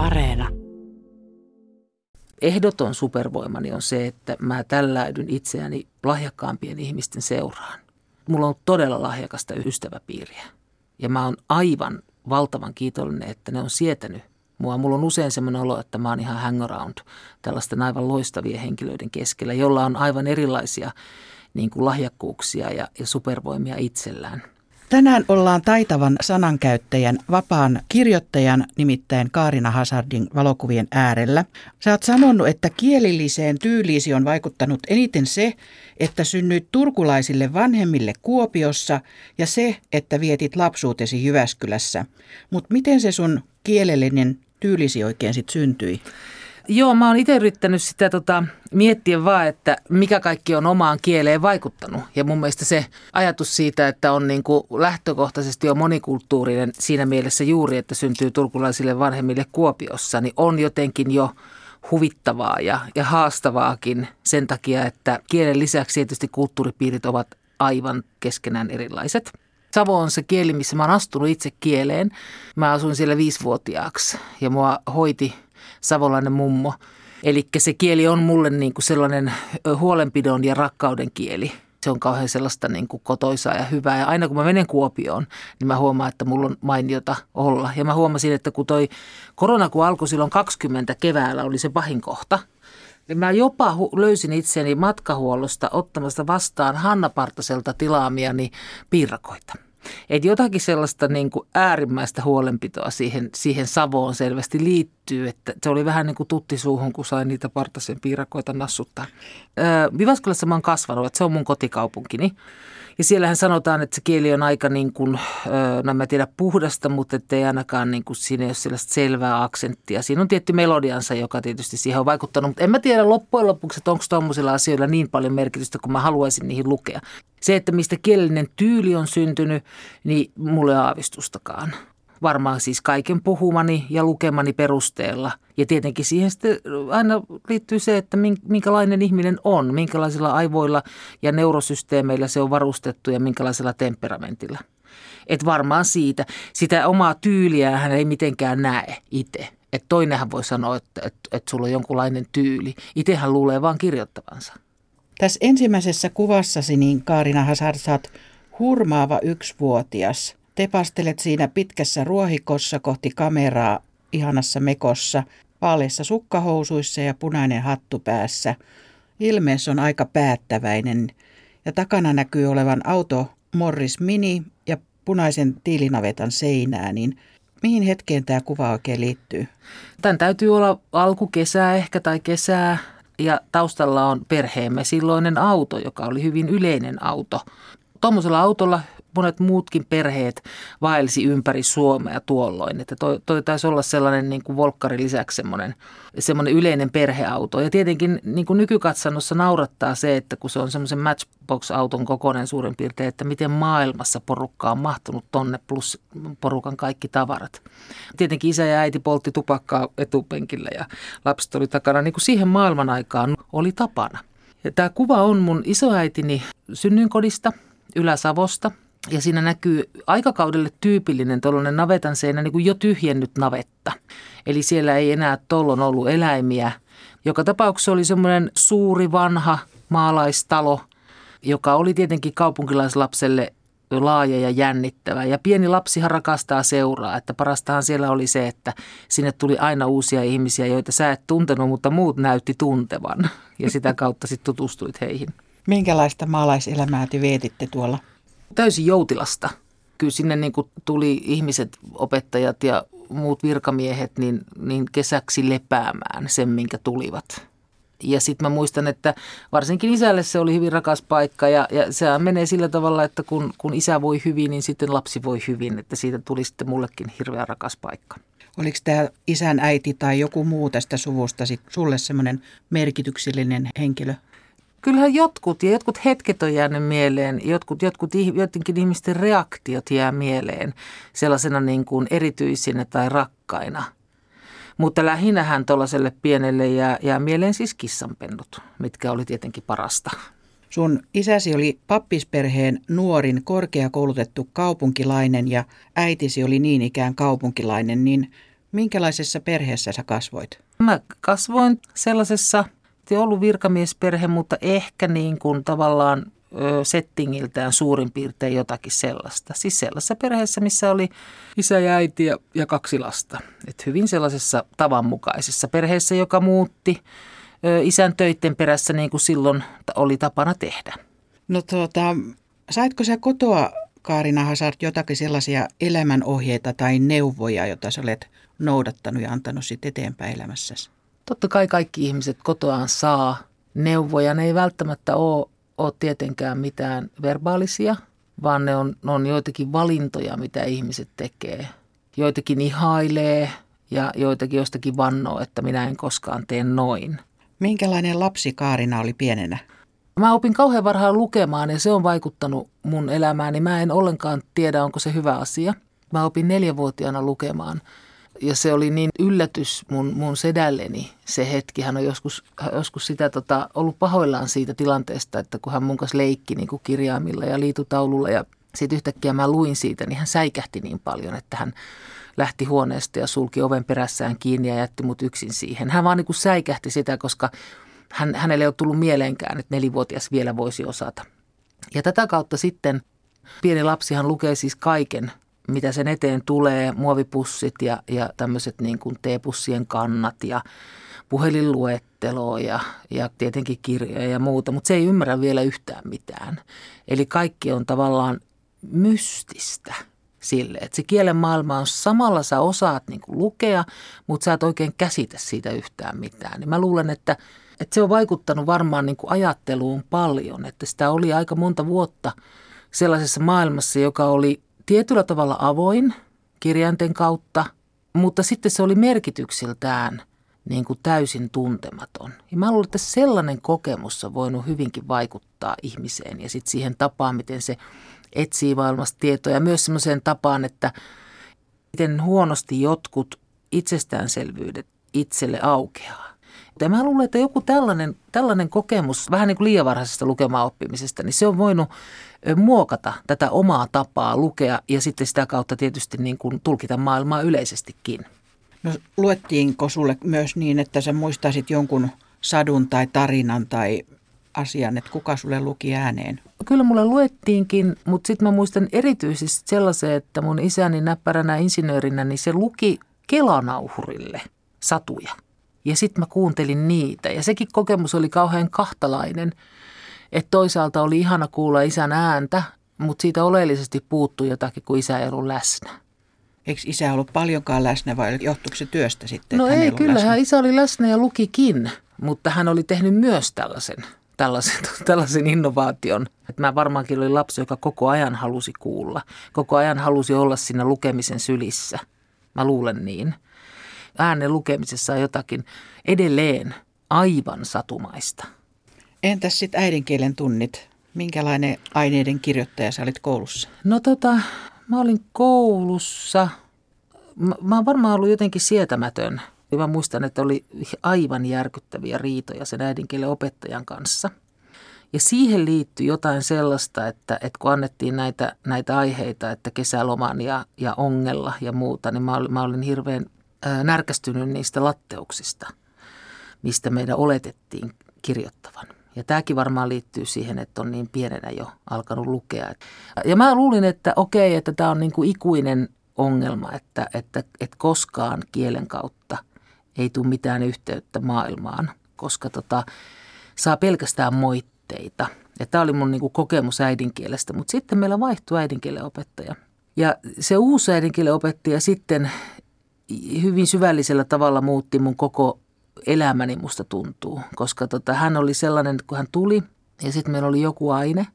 Areena. Ehdoton supervoimani on se, että mä tälläydyn itseäni lahjakkaampien ihmisten seuraan. Mulla on todella lahjakasta ystäväpiiriä. Ja mä oon aivan valtavan kiitollinen, että ne on sietänyt mua. Mulla on usein semmoinen olo, että mä oon ihan hangaround tällaisten aivan loistavien henkilöiden keskellä, jolla on aivan erilaisia niin kuin lahjakkuuksia ja, ja supervoimia itsellään. Tänään ollaan taitavan sanankäyttäjän, vapaan kirjoittajan, nimittäin Kaarina Hazardin valokuvien äärellä. Sä oot sanonut, että kielilliseen tyyliisi on vaikuttanut eniten se, että synnyit turkulaisille vanhemmille Kuopiossa ja se, että vietit lapsuutesi Jyväskylässä. Mutta miten se sun kielellinen tyylisi oikein sitten syntyi? Joo, mä oon itse yrittänyt sitä tota, miettiä vaan, että mikä kaikki on omaan kieleen vaikuttanut. Ja mun mielestä se ajatus siitä, että on niin kuin lähtökohtaisesti jo monikulttuurinen siinä mielessä juuri, että syntyy turkulaisille vanhemmille Kuopiossa, niin on jotenkin jo huvittavaa ja, ja haastavaakin sen takia, että kielen lisäksi tietysti kulttuuripiirit ovat aivan keskenään erilaiset. Savo on se kieli, missä mä oon astunut itse kieleen. Mä asuin siellä viisivuotiaaksi ja mua hoiti savolainen mummo. Eli se kieli on mulle niin kuin sellainen huolenpidon ja rakkauden kieli. Se on kauhean sellaista niin kuin kotoisaa ja hyvää. Ja aina kun mä menen Kuopioon, niin mä huomaan, että mulla on mainiota olla. Ja mä huomasin, että kun toi korona kun alkoi silloin 20 keväällä, oli se pahin kohta – niin mä jopa löysin itseni matkahuollosta ottamasta vastaan Hanna Partaselta tilaamiani piirakoita. Että jotakin sellaista niin kuin äärimmäistä huolenpitoa siihen, siihen Savoon selvästi liittyy, että se oli vähän niin kuin tutti suuhun, kun sain niitä partasen piirakoita nassuttaa. Öö, Vivaskolassa mä oon kasvanut, että se on mun kotikaupunkini. Ja siellähän sanotaan, että se kieli on aika niin kuin, no mä tiedä puhdasta, mutta ei ainakaan niin kuin siinä ei ole sellaista selvää aksenttia. Siinä on tietty melodiansa, joka tietysti siihen on vaikuttanut, mutta en mä tiedä loppujen lopuksi, että onko tuommoisilla asioilla niin paljon merkitystä, kun mä haluaisin niihin lukea. Se, että mistä kielellinen tyyli on syntynyt, niin mulle aavistustakaan varmaan siis kaiken puhumani ja lukemani perusteella. Ja tietenkin siihen sitten aina liittyy se, että minkälainen ihminen on, minkälaisilla aivoilla ja neurosysteemeillä se on varustettu ja minkälaisella temperamentilla. Et varmaan siitä. Sitä omaa tyyliä hän ei mitenkään näe itse. Että toinenhan voi sanoa, että, että, että sulla on jonkunlainen tyyli. Itsehän luulee vaan kirjoittavansa. Tässä ensimmäisessä kuvassasi, niin Kaarina Hazard, sä oot hurmaava yksivuotias – Tepastelet siinä pitkässä ruohikossa kohti kameraa ihanassa mekossa, vaaleissa sukkahousuissa ja punainen hattu päässä. Ilmees on aika päättäväinen ja takana näkyy olevan auto Morris Mini ja punaisen tiilinavetan seinää, niin mihin hetkeen tämä kuva oikein liittyy? Tämän täytyy olla alkukesää ehkä tai kesää ja taustalla on perheemme silloinen auto, joka oli hyvin yleinen auto. Tuommoisella autolla monet muutkin perheet vaelsi ympäri Suomea tuolloin. Että toi, toi taisi olla sellainen niin kuin volkkari lisäksi semmoinen, semmoinen yleinen perheauto. Ja tietenkin niin kuin nykykatsannossa naurattaa se, että kun se on semmoisen Matchbox-auton kokoinen suurin piirtein, että miten maailmassa porukka on mahtunut tonne plus porukan kaikki tavarat. Tietenkin isä ja äiti poltti tupakkaa etupenkillä ja lapset oli takana. Niin kuin siihen maailman aikaan oli tapana. Ja tämä kuva on mun isoäitini synnyinkodista Ylä-Savosta – ja siinä näkyy aikakaudelle tyypillinen tuollainen navetan seinä, niin kuin jo tyhjennyt navetta. Eli siellä ei enää tollon ollut eläimiä. Joka tapauksessa oli semmoinen suuri vanha maalaistalo, joka oli tietenkin kaupunkilaislapselle laaja ja jännittävä. Ja pieni lapsihan rakastaa seuraa, että parastahan siellä oli se, että sinne tuli aina uusia ihmisiä, joita sä et tuntenut, mutta muut näytti tuntevan. Ja sitä kautta sitten tutustuit heihin. Minkälaista maalaiselämää te vietitte tuolla täysin joutilasta. Kyllä sinne niin kuin tuli ihmiset, opettajat ja muut virkamiehet niin, niin kesäksi lepäämään sen, minkä tulivat. Ja sitten mä muistan, että varsinkin isälle se oli hyvin rakas paikka ja, ja se menee sillä tavalla, että kun, kun isä voi hyvin, niin sitten lapsi voi hyvin. Että siitä tuli sitten mullekin hirveän rakas paikka. Oliko tämä isän äiti tai joku muu tästä suvusta sit sulle semmoinen merkityksellinen henkilö? Kyllähän jotkut ja jotkut hetket on jäänyt mieleen, jotkut, jotkut jotenkin ihmisten reaktiot jää mieleen sellaisena niin kuin erityisinä tai rakkaina. Mutta lähinnähän tuollaiselle pienelle jää, jää mieleen siis kissanpennut, mitkä oli tietenkin parasta. Sun isäsi oli pappisperheen nuorin korkeakoulutettu kaupunkilainen ja äitisi oli niin ikään kaupunkilainen, niin Minkälaisessa perheessä sä kasvoit? Mä kasvoin sellaisessa, ei ollut virkamiesperhe, mutta ehkä niin kuin tavallaan settingiltään suurin piirtein jotakin sellaista. Siis sellaisessa perheessä, missä oli isä ja äiti ja, ja kaksi lasta. Et hyvin sellaisessa tavanmukaisessa perheessä, joka muutti isän töiden perässä niin kuin silloin oli tapana tehdä. No tuota, saitko sä kotoa Kaarina Hazard jotakin sellaisia elämänohjeita tai neuvoja, joita sä olet noudattanut ja antanut sitten eteenpäin elämässäsi? Totta kai kaikki ihmiset kotoaan saa neuvoja. Ne ei välttämättä ole, ole tietenkään mitään verbaalisia, vaan ne on, ne on joitakin valintoja, mitä ihmiset tekee. Joitakin ihailee ja joitakin jostakin vannoo, että minä en koskaan tee noin. Minkälainen lapsi Kaarina oli pienenä? Mä opin kauhean varhaan lukemaan ja se on vaikuttanut mun elämääni. Mä en ollenkaan tiedä, onko se hyvä asia. Mä opin neljävuotiaana lukemaan ja se oli niin yllätys mun, mun sedälleni se hetki. Hän on joskus, joskus sitä tota, ollut pahoillaan siitä tilanteesta, että kun hän mun kanssa leikki niin kuin kirjaimilla ja liitutaululla ja sitten yhtäkkiä mä luin siitä, niin hän säikähti niin paljon, että hän lähti huoneesta ja sulki oven perässään kiinni ja jätti mut yksin siihen. Hän vaan niin kuin säikähti sitä, koska hän, hänelle ei ole tullut mieleenkään, että nelivuotias vielä voisi osata. Ja tätä kautta sitten pieni lapsihan lukee siis kaiken, mitä sen eteen tulee, muovipussit ja, ja tämmöiset niin kuin teepussien kannat ja puhelinluetteloa ja, ja tietenkin kirjoja ja muuta, mutta se ei ymmärrä vielä yhtään mitään. Eli kaikki on tavallaan mystistä sille, että se kielen maailma on samalla, sä osaat niin kuin lukea, mutta sä et oikein käsitä siitä yhtään mitään. Niin mä luulen, että – että se on vaikuttanut varmaan niin kuin ajatteluun paljon, että sitä oli aika monta vuotta sellaisessa maailmassa, joka oli tietyllä tavalla avoin kirjainten kautta, mutta sitten se oli merkityksiltään niin kuin täysin tuntematon. Ja mä luulen, että sellainen kokemus on voinut hyvinkin vaikuttaa ihmiseen ja sitten siihen tapaan, miten se etsii maailmasta tietoa ja myös semmoiseen tapaan, että miten huonosti jotkut itsestäänselvyydet itselle aukeaa. Ja mä luulen, että joku tällainen, tällainen kokemus, vähän niin kuin liian varhaisesta lukemaan oppimisesta, niin se on voinut muokata tätä omaa tapaa lukea ja sitten sitä kautta tietysti niin kuin tulkita maailmaa yleisestikin. No luettiinko sulle myös niin, että sä muistaisit jonkun sadun tai tarinan tai asian, että kuka sulle luki ääneen? Kyllä mulle luettiinkin, mutta sitten mä muistan erityisesti sellaisen, että mun isäni näppäränä insinöörinä, niin se luki kelanauhurille satuja – ja sitten mä kuuntelin niitä ja sekin kokemus oli kauhean kahtalainen, että toisaalta oli ihana kuulla isän ääntä, mutta siitä oleellisesti puuttui jotakin, kun isä ei ollut läsnä. Eikö isä ollut paljonkaan läsnä vai johtuiko se työstä sitten? No ei, kyllähän isä oli läsnä ja lukikin, mutta hän oli tehnyt myös tällaisen, tällaisen, tällaisen innovaation. Että mä varmaankin olin lapsi, joka koko ajan halusi kuulla. Koko ajan halusi olla siinä lukemisen sylissä. Mä luulen niin äänen lukemisessa on jotakin edelleen aivan satumaista. Entäs sitten äidinkielen tunnit? Minkälainen aineiden kirjoittaja sä olit koulussa? No tota, mä olin koulussa. Mä, mä oon varmaan ollut jotenkin sietämätön. Mä muistan, että oli aivan järkyttäviä riitoja sen äidinkielen opettajan kanssa. Ja siihen liittyi jotain sellaista, että, että kun annettiin näitä, näitä aiheita, että kesäloman ja, ja ongella ja muuta, niin mä olin, mä olin hirveän närkästynyt niistä latteuksista, mistä meidän oletettiin kirjoittavan. Ja tämäkin varmaan liittyy siihen, että on niin pienenä jo alkanut lukea. Ja mä luulin, että okei, että tämä on niin kuin ikuinen ongelma, että, että, että koskaan kielen kautta ei tule mitään yhteyttä maailmaan, koska tota, saa pelkästään moitteita. Ja tämä oli mun niin kuin kokemus äidinkielestä, mutta sitten meillä vaihtui äidinkielen opettaja. Ja se uusi äidinkielen opettaja sitten hyvin syvällisellä tavalla muutti mun koko elämäni, musta tuntuu. Koska tota, hän oli sellainen, kun hän tuli ja sitten meillä oli joku aine.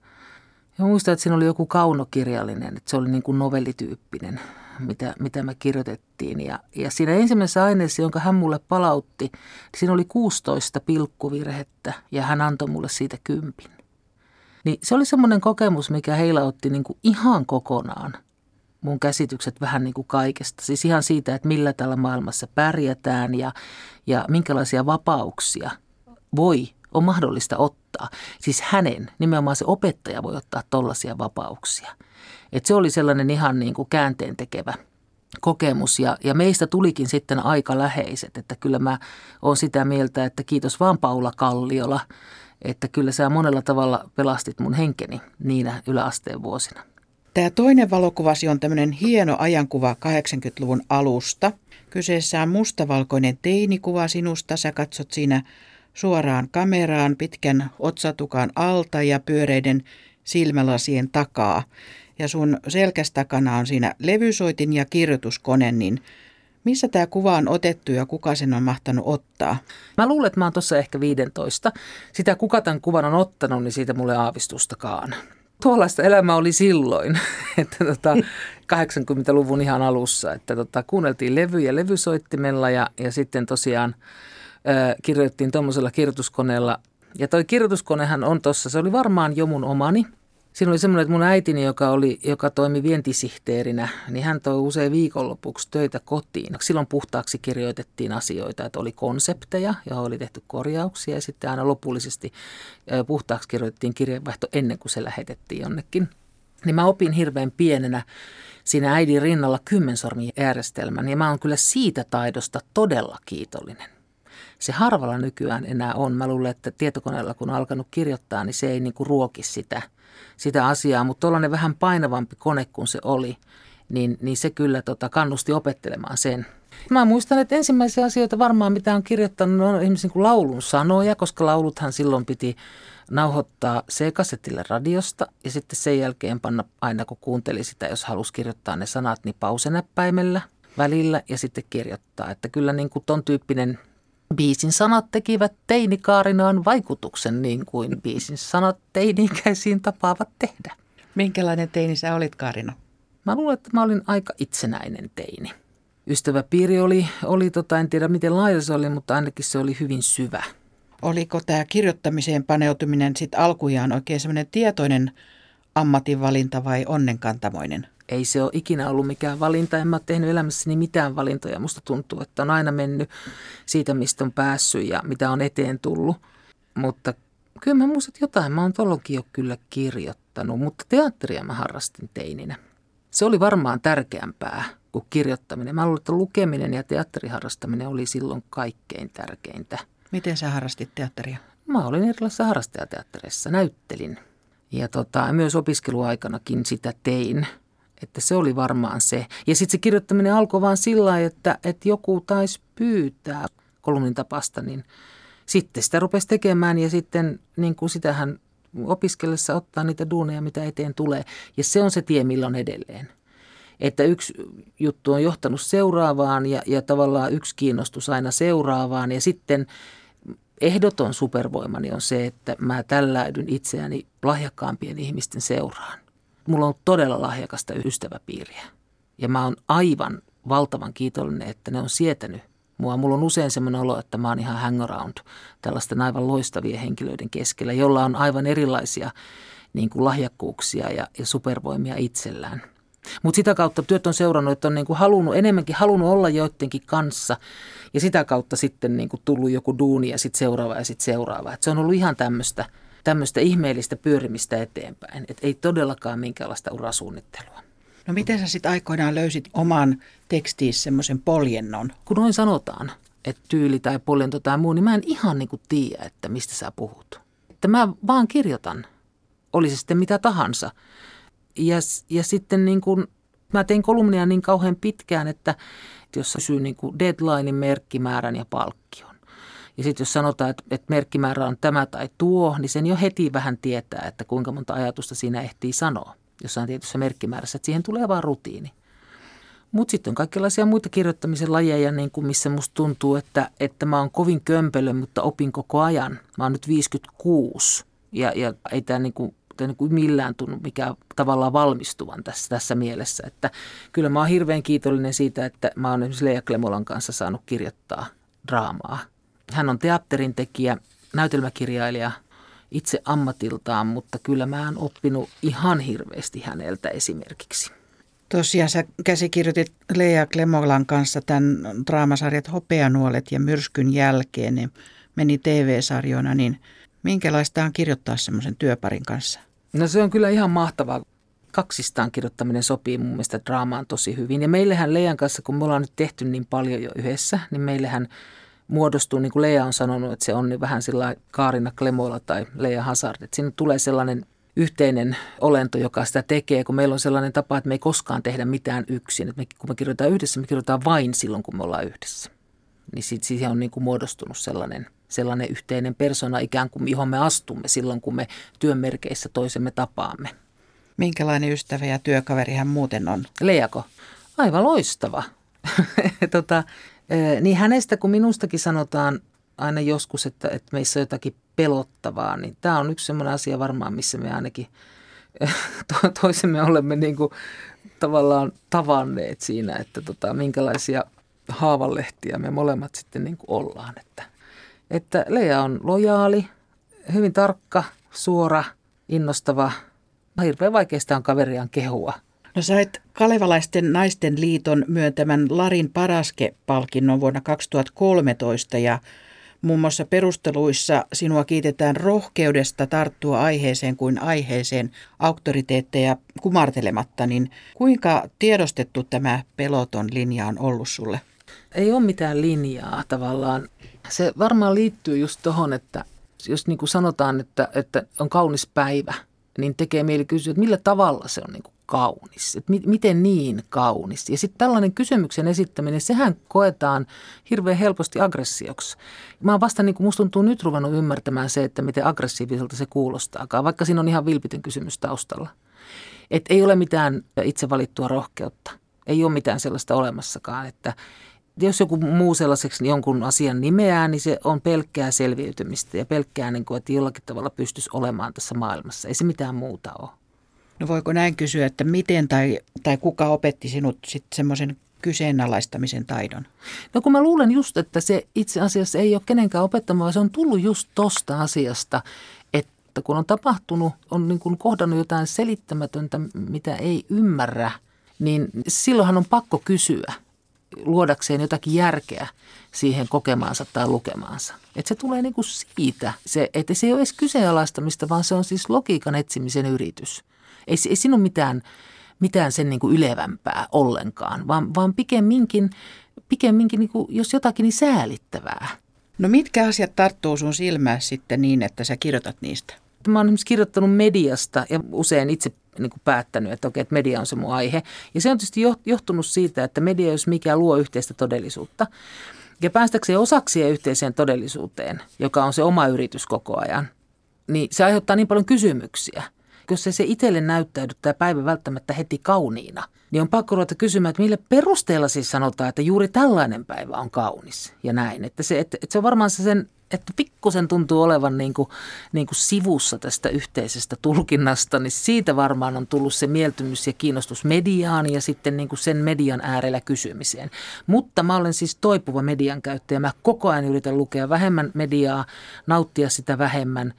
Ja muistan, että siinä oli joku kaunokirjallinen, että se oli niin kuin novellityyppinen, mitä, mitä me kirjoitettiin. Ja, ja siinä ensimmäisessä aineessa, jonka hän mulle palautti, siinä oli 16 pilkkuvirhettä ja hän antoi mulle siitä kympin. Niin se oli semmoinen kokemus, mikä heillä otti niin kuin ihan kokonaan – mun käsitykset vähän niin kuin kaikesta. Siis ihan siitä, että millä tällä maailmassa pärjätään ja, ja minkälaisia vapauksia voi, on mahdollista ottaa. Siis hänen, nimenomaan se opettaja voi ottaa tollaisia vapauksia. Et se oli sellainen ihan niin kuin käänteen tekevä kokemus ja, ja meistä tulikin sitten aika läheiset, että kyllä mä oon sitä mieltä, että kiitos vaan Paula Kalliola, että kyllä sä monella tavalla pelastit mun henkeni niinä yläasteen vuosina. Tämä toinen valokuvasi on tämmöinen hieno ajankuva 80-luvun alusta. Kyseessä on mustavalkoinen teinikuva sinusta. Sä katsot siinä suoraan kameraan pitkän otsatukan alta ja pyöreiden silmälasien takaa. Ja sun selkäs takana on siinä levysoitin ja kirjoituskone, niin missä tämä kuva on otettu ja kuka sen on mahtanut ottaa? Mä luulen, että mä oon tuossa ehkä 15. Sitä kuka tämän kuvan on ottanut, niin siitä mulle aavistustakaan. Tuollaista elämä oli silloin, että tota, 80-luvun ihan alussa, että tota, kuunneltiin levyjä levysoittimella ja, ja sitten tosiaan ö, kirjoittiin tuommoisella kirjoituskoneella. Ja toi kirjoituskonehan on tuossa, se oli varmaan jo mun omani – Siinä oli semmoinen, että mun äitini, joka, oli, joka toimi vientisihteerinä, niin hän toi usein viikonlopuksi töitä kotiin. Silloin puhtaaksi kirjoitettiin asioita, että oli konsepteja, ja oli tehty korjauksia ja sitten aina lopullisesti puhtaaksi kirjoitettiin kirjeenvaihto ennen kuin se lähetettiin jonnekin. Niin mä opin hirveän pienenä siinä äidin rinnalla kymmensormin järjestelmän ja mä oon kyllä siitä taidosta todella kiitollinen. Se harvalla nykyään enää on. Mä luulen, että tietokoneella kun on alkanut kirjoittaa, niin se ei niinku ruoki sitä – sitä asiaa, mutta tuollainen vähän painavampi kone kuin se oli, niin, niin se kyllä tota, kannusti opettelemaan sen. Mä muistan, että ensimmäisiä asioita varmaan, mitä on kirjoittanut, on esimerkiksi niin laulun sanoja, koska lauluthan silloin piti nauhoittaa C-kasetille radiosta ja sitten sen jälkeen panna aina, kun kuunteli sitä, jos halusi kirjoittaa ne sanat, niin pausenäppäimellä välillä ja sitten kirjoittaa. Että kyllä niin kuin ton tyyppinen Biisin sanat tekivät teinikaarinaan vaikutuksen niin kuin biisin sanat teini-ikäisiin tapaavat tehdä. Minkälainen teini sä olit, Kaarina? Mä luulen, että mä olin aika itsenäinen teini. Ystäväpiiri oli, oli tota, en tiedä miten laaja se oli, mutta ainakin se oli hyvin syvä. Oliko tämä kirjoittamiseen paneutuminen sitten alkujaan oikein semmoinen tietoinen ammatinvalinta vai onnenkantamoinen? Ei se ole ikinä ollut mikään valinta. En mä ole tehnyt elämässäni mitään valintoja. Musta tuntuu, että on aina mennyt siitä, mistä on päässyt ja mitä on eteen tullut. Mutta kyllä mä muistan jotain. Mä oon tollonkin jo kyllä kirjoittanut, mutta teatteria mä harrastin teininä. Se oli varmaan tärkeämpää kuin kirjoittaminen. Mä luulen, että lukeminen ja teatteriharrastaminen oli silloin kaikkein tärkeintä. Miten sä harrastit teatteria? Mä olin erilaisissa harrastajateattereissa, näyttelin. Ja tota, myös opiskeluaikanakin sitä tein – että se oli varmaan se. Ja sitten se kirjoittaminen alkoi vaan sillä että, että joku taisi pyytää kolumnin tapasta, niin sitten sitä rupesi tekemään ja sitten niin kuin sitähän opiskellessa ottaa niitä duuneja, mitä eteen tulee. Ja se on se tie, millä on edelleen. Että yksi juttu on johtanut seuraavaan ja, ja tavallaan yksi kiinnostus aina seuraavaan ja sitten ehdoton supervoimani on se, että mä tälläydyn itseäni lahjakkaampien ihmisten seuraan mulla on todella lahjakasta ystäväpiiriä. Ja mä oon aivan valtavan kiitollinen, että ne on sietänyt mua. Mulla on usein semmoinen olo, että mä oon ihan hangaround tällaisten aivan loistavien henkilöiden keskellä, jolla on aivan erilaisia niin kuin lahjakkuuksia ja, ja supervoimia itsellään. Mutta sitä kautta työt on seurannut, että on niin kuin halunnut, enemmänkin halunnut olla joidenkin kanssa ja sitä kautta sitten niin kuin tullut joku duuni ja sitten seuraava ja sitten seuraava. Et se on ollut ihan tämmöistä – tämmöistä ihmeellistä pyörimistä eteenpäin. Että ei todellakaan minkäänlaista urasuunnittelua. No miten sä sitten aikoinaan löysit oman tekstiisi semmoisen poljennon? Kun noin sanotaan, että tyyli tai poljento tai muu, niin mä en ihan niin kuin tiedä, että mistä sä puhut. Että mä vaan kirjoitan, oli se sitten mitä tahansa. Ja, ja sitten niin kuin, mä tein kolumnia niin kauhean pitkään, että jos syy niin kuin deadlinein, merkkimäärän ja palkkion. Ja sitten jos sanotaan, että, että merkkimäärä on tämä tai tuo, niin sen jo heti vähän tietää, että kuinka monta ajatusta siinä ehtii sanoa jossain tietyssä merkkimäärässä, että siihen tulee vaan rutiini. Mutta sitten on kaikenlaisia muita kirjoittamisen lajeja, niin kuin missä musta tuntuu, että, että mä oon kovin kömpelö, mutta opin koko ajan. Mä oon nyt 56 ja, ja ei tämä niin kuin, niin kuin millään tunnu mikään tavallaan valmistuvan tässä, tässä mielessä. Että kyllä mä oon hirveän kiitollinen siitä, että mä oon esimerkiksi Leija Klemolan kanssa saanut kirjoittaa draamaa – hän on teatterin tekijä, näytelmäkirjailija itse ammatiltaan, mutta kyllä mä oon oppinut ihan hirveästi häneltä esimerkiksi. Tosiaan sä käsikirjoitit Lea Klemolan kanssa tämän draamasarjat Hopeanuolet ja Myrskyn jälkeen. Ne meni TV-sarjoina, niin minkälaista on kirjoittaa semmoisen työparin kanssa? No se on kyllä ihan mahtavaa. kaksistaan kirjoittaminen sopii mun mielestä draamaan tosi hyvin. Ja meillähän Leijan kanssa, kun me ollaan nyt tehty niin paljon jo yhdessä, niin meillähän muodostuu, niin kuin Leija on sanonut, että se on niin vähän sillä Kaarina Klemola tai Leija Hazard. Että siinä tulee sellainen yhteinen olento, joka sitä tekee, kun meillä on sellainen tapa, että me ei koskaan tehdä mitään yksin. Että me, kun me kirjoitetaan yhdessä, me kirjoitetaan vain silloin, kun me ollaan yhdessä. Niin siitä, siihen on niin kuin muodostunut sellainen, sellainen yhteinen persona ikään kuin, johon me astumme silloin, kun me työn merkeissä toisemme tapaamme. Minkälainen ystävä ja työkaveri hän muuten on? Leako? Aivan loistava. tota, niin hänestä kuin minustakin sanotaan aina joskus, että, että meissä on jotakin pelottavaa, niin tämä on yksi sellainen asia varmaan, missä me ainakin to, toisemme olemme niin kuin tavallaan tavanneet siinä, että tota, minkälaisia haavanlehtiä me molemmat sitten niin kuin ollaan. Että, että Lea on lojaali, hyvin tarkka, suora, innostava. Hirveän vaikeasta on kaveriaan kehua. No sait Kalevalaisten naisten liiton myöntämän Larin Paraske-palkinnon vuonna 2013 ja Muun muassa perusteluissa sinua kiitetään rohkeudesta tarttua aiheeseen kuin aiheeseen auktoriteetteja kumartelematta, niin kuinka tiedostettu tämä peloton linja on ollut sulle? Ei ole mitään linjaa tavallaan. Se varmaan liittyy just tuohon, että jos niin kuin sanotaan, että, että on kaunis päivä, niin tekee mieli kysyä, että millä tavalla se on niin kuin kaunis? Että mi- miten niin kaunis? Ja sitten tällainen kysymyksen esittäminen, sehän koetaan hirveän helposti aggressioksi. Mä oon vasta, niin kuin musta tuntuu nyt ruvennut ymmärtämään se, että miten aggressiiviselta se kuulostaakaan, vaikka siinä on ihan vilpitön kysymys taustalla. Että ei ole mitään itse valittua rohkeutta. Ei ole mitään sellaista olemassakaan, että jos joku muu sellaiseksi jonkun asian nimeää, niin se on pelkkää selviytymistä ja pelkkää, niin kuin, että jollakin tavalla pystyisi olemaan tässä maailmassa. Ei se mitään muuta ole. No voiko näin kysyä, että miten tai, tai kuka opetti sinut sitten semmoisen kyseenalaistamisen taidon? No kun mä luulen just, että se itse asiassa ei ole kenenkään opettama, vaan se on tullut just tosta asiasta, että kun on tapahtunut, on niin kuin kohdannut jotain selittämätöntä, mitä ei ymmärrä, niin silloinhan on pakko kysyä luodakseen jotakin järkeä siihen kokemaansa tai lukemaansa. Että se tulee niin kuin siitä, se, että se ei ole edes kyseenalaistamista, vaan se on siis logiikan etsimisen yritys – ei, ei siinä ole mitään, mitään sen niin kuin ylevämpää ollenkaan, vaan, vaan pikemminkin, pikemminkin niin kuin, jos jotakin, niin säälittävää. No mitkä asiat tarttuu sun silmään sitten niin, että sä kirjoitat niistä? Mä oon esimerkiksi kirjoittanut mediasta ja usein itse niin kuin päättänyt, että okei, että media on se mun aihe. Ja se on tietysti johtunut siitä, että media, jos mikä luo yhteistä todellisuutta. Ja päästäkseen osaksi ja yhteiseen todellisuuteen, joka on se oma yritys koko ajan, niin se aiheuttaa niin paljon kysymyksiä – jos se, se itselle näyttäydy tämä päivä välttämättä heti kauniina, niin on pakko ruveta kysymään, että millä perusteella siis sanotaan, että juuri tällainen päivä on kaunis ja näin. Että se, että, että se on varmaan se sen, että pikkusen tuntuu olevan niin kuin, niin kuin sivussa tästä yhteisestä tulkinnasta, niin siitä varmaan on tullut se mieltymys ja kiinnostus mediaan ja sitten niin kuin sen median äärellä kysymiseen. Mutta mä olen siis toipuva median käyttäjä. Mä koko ajan yritän lukea vähemmän mediaa, nauttia sitä vähemmän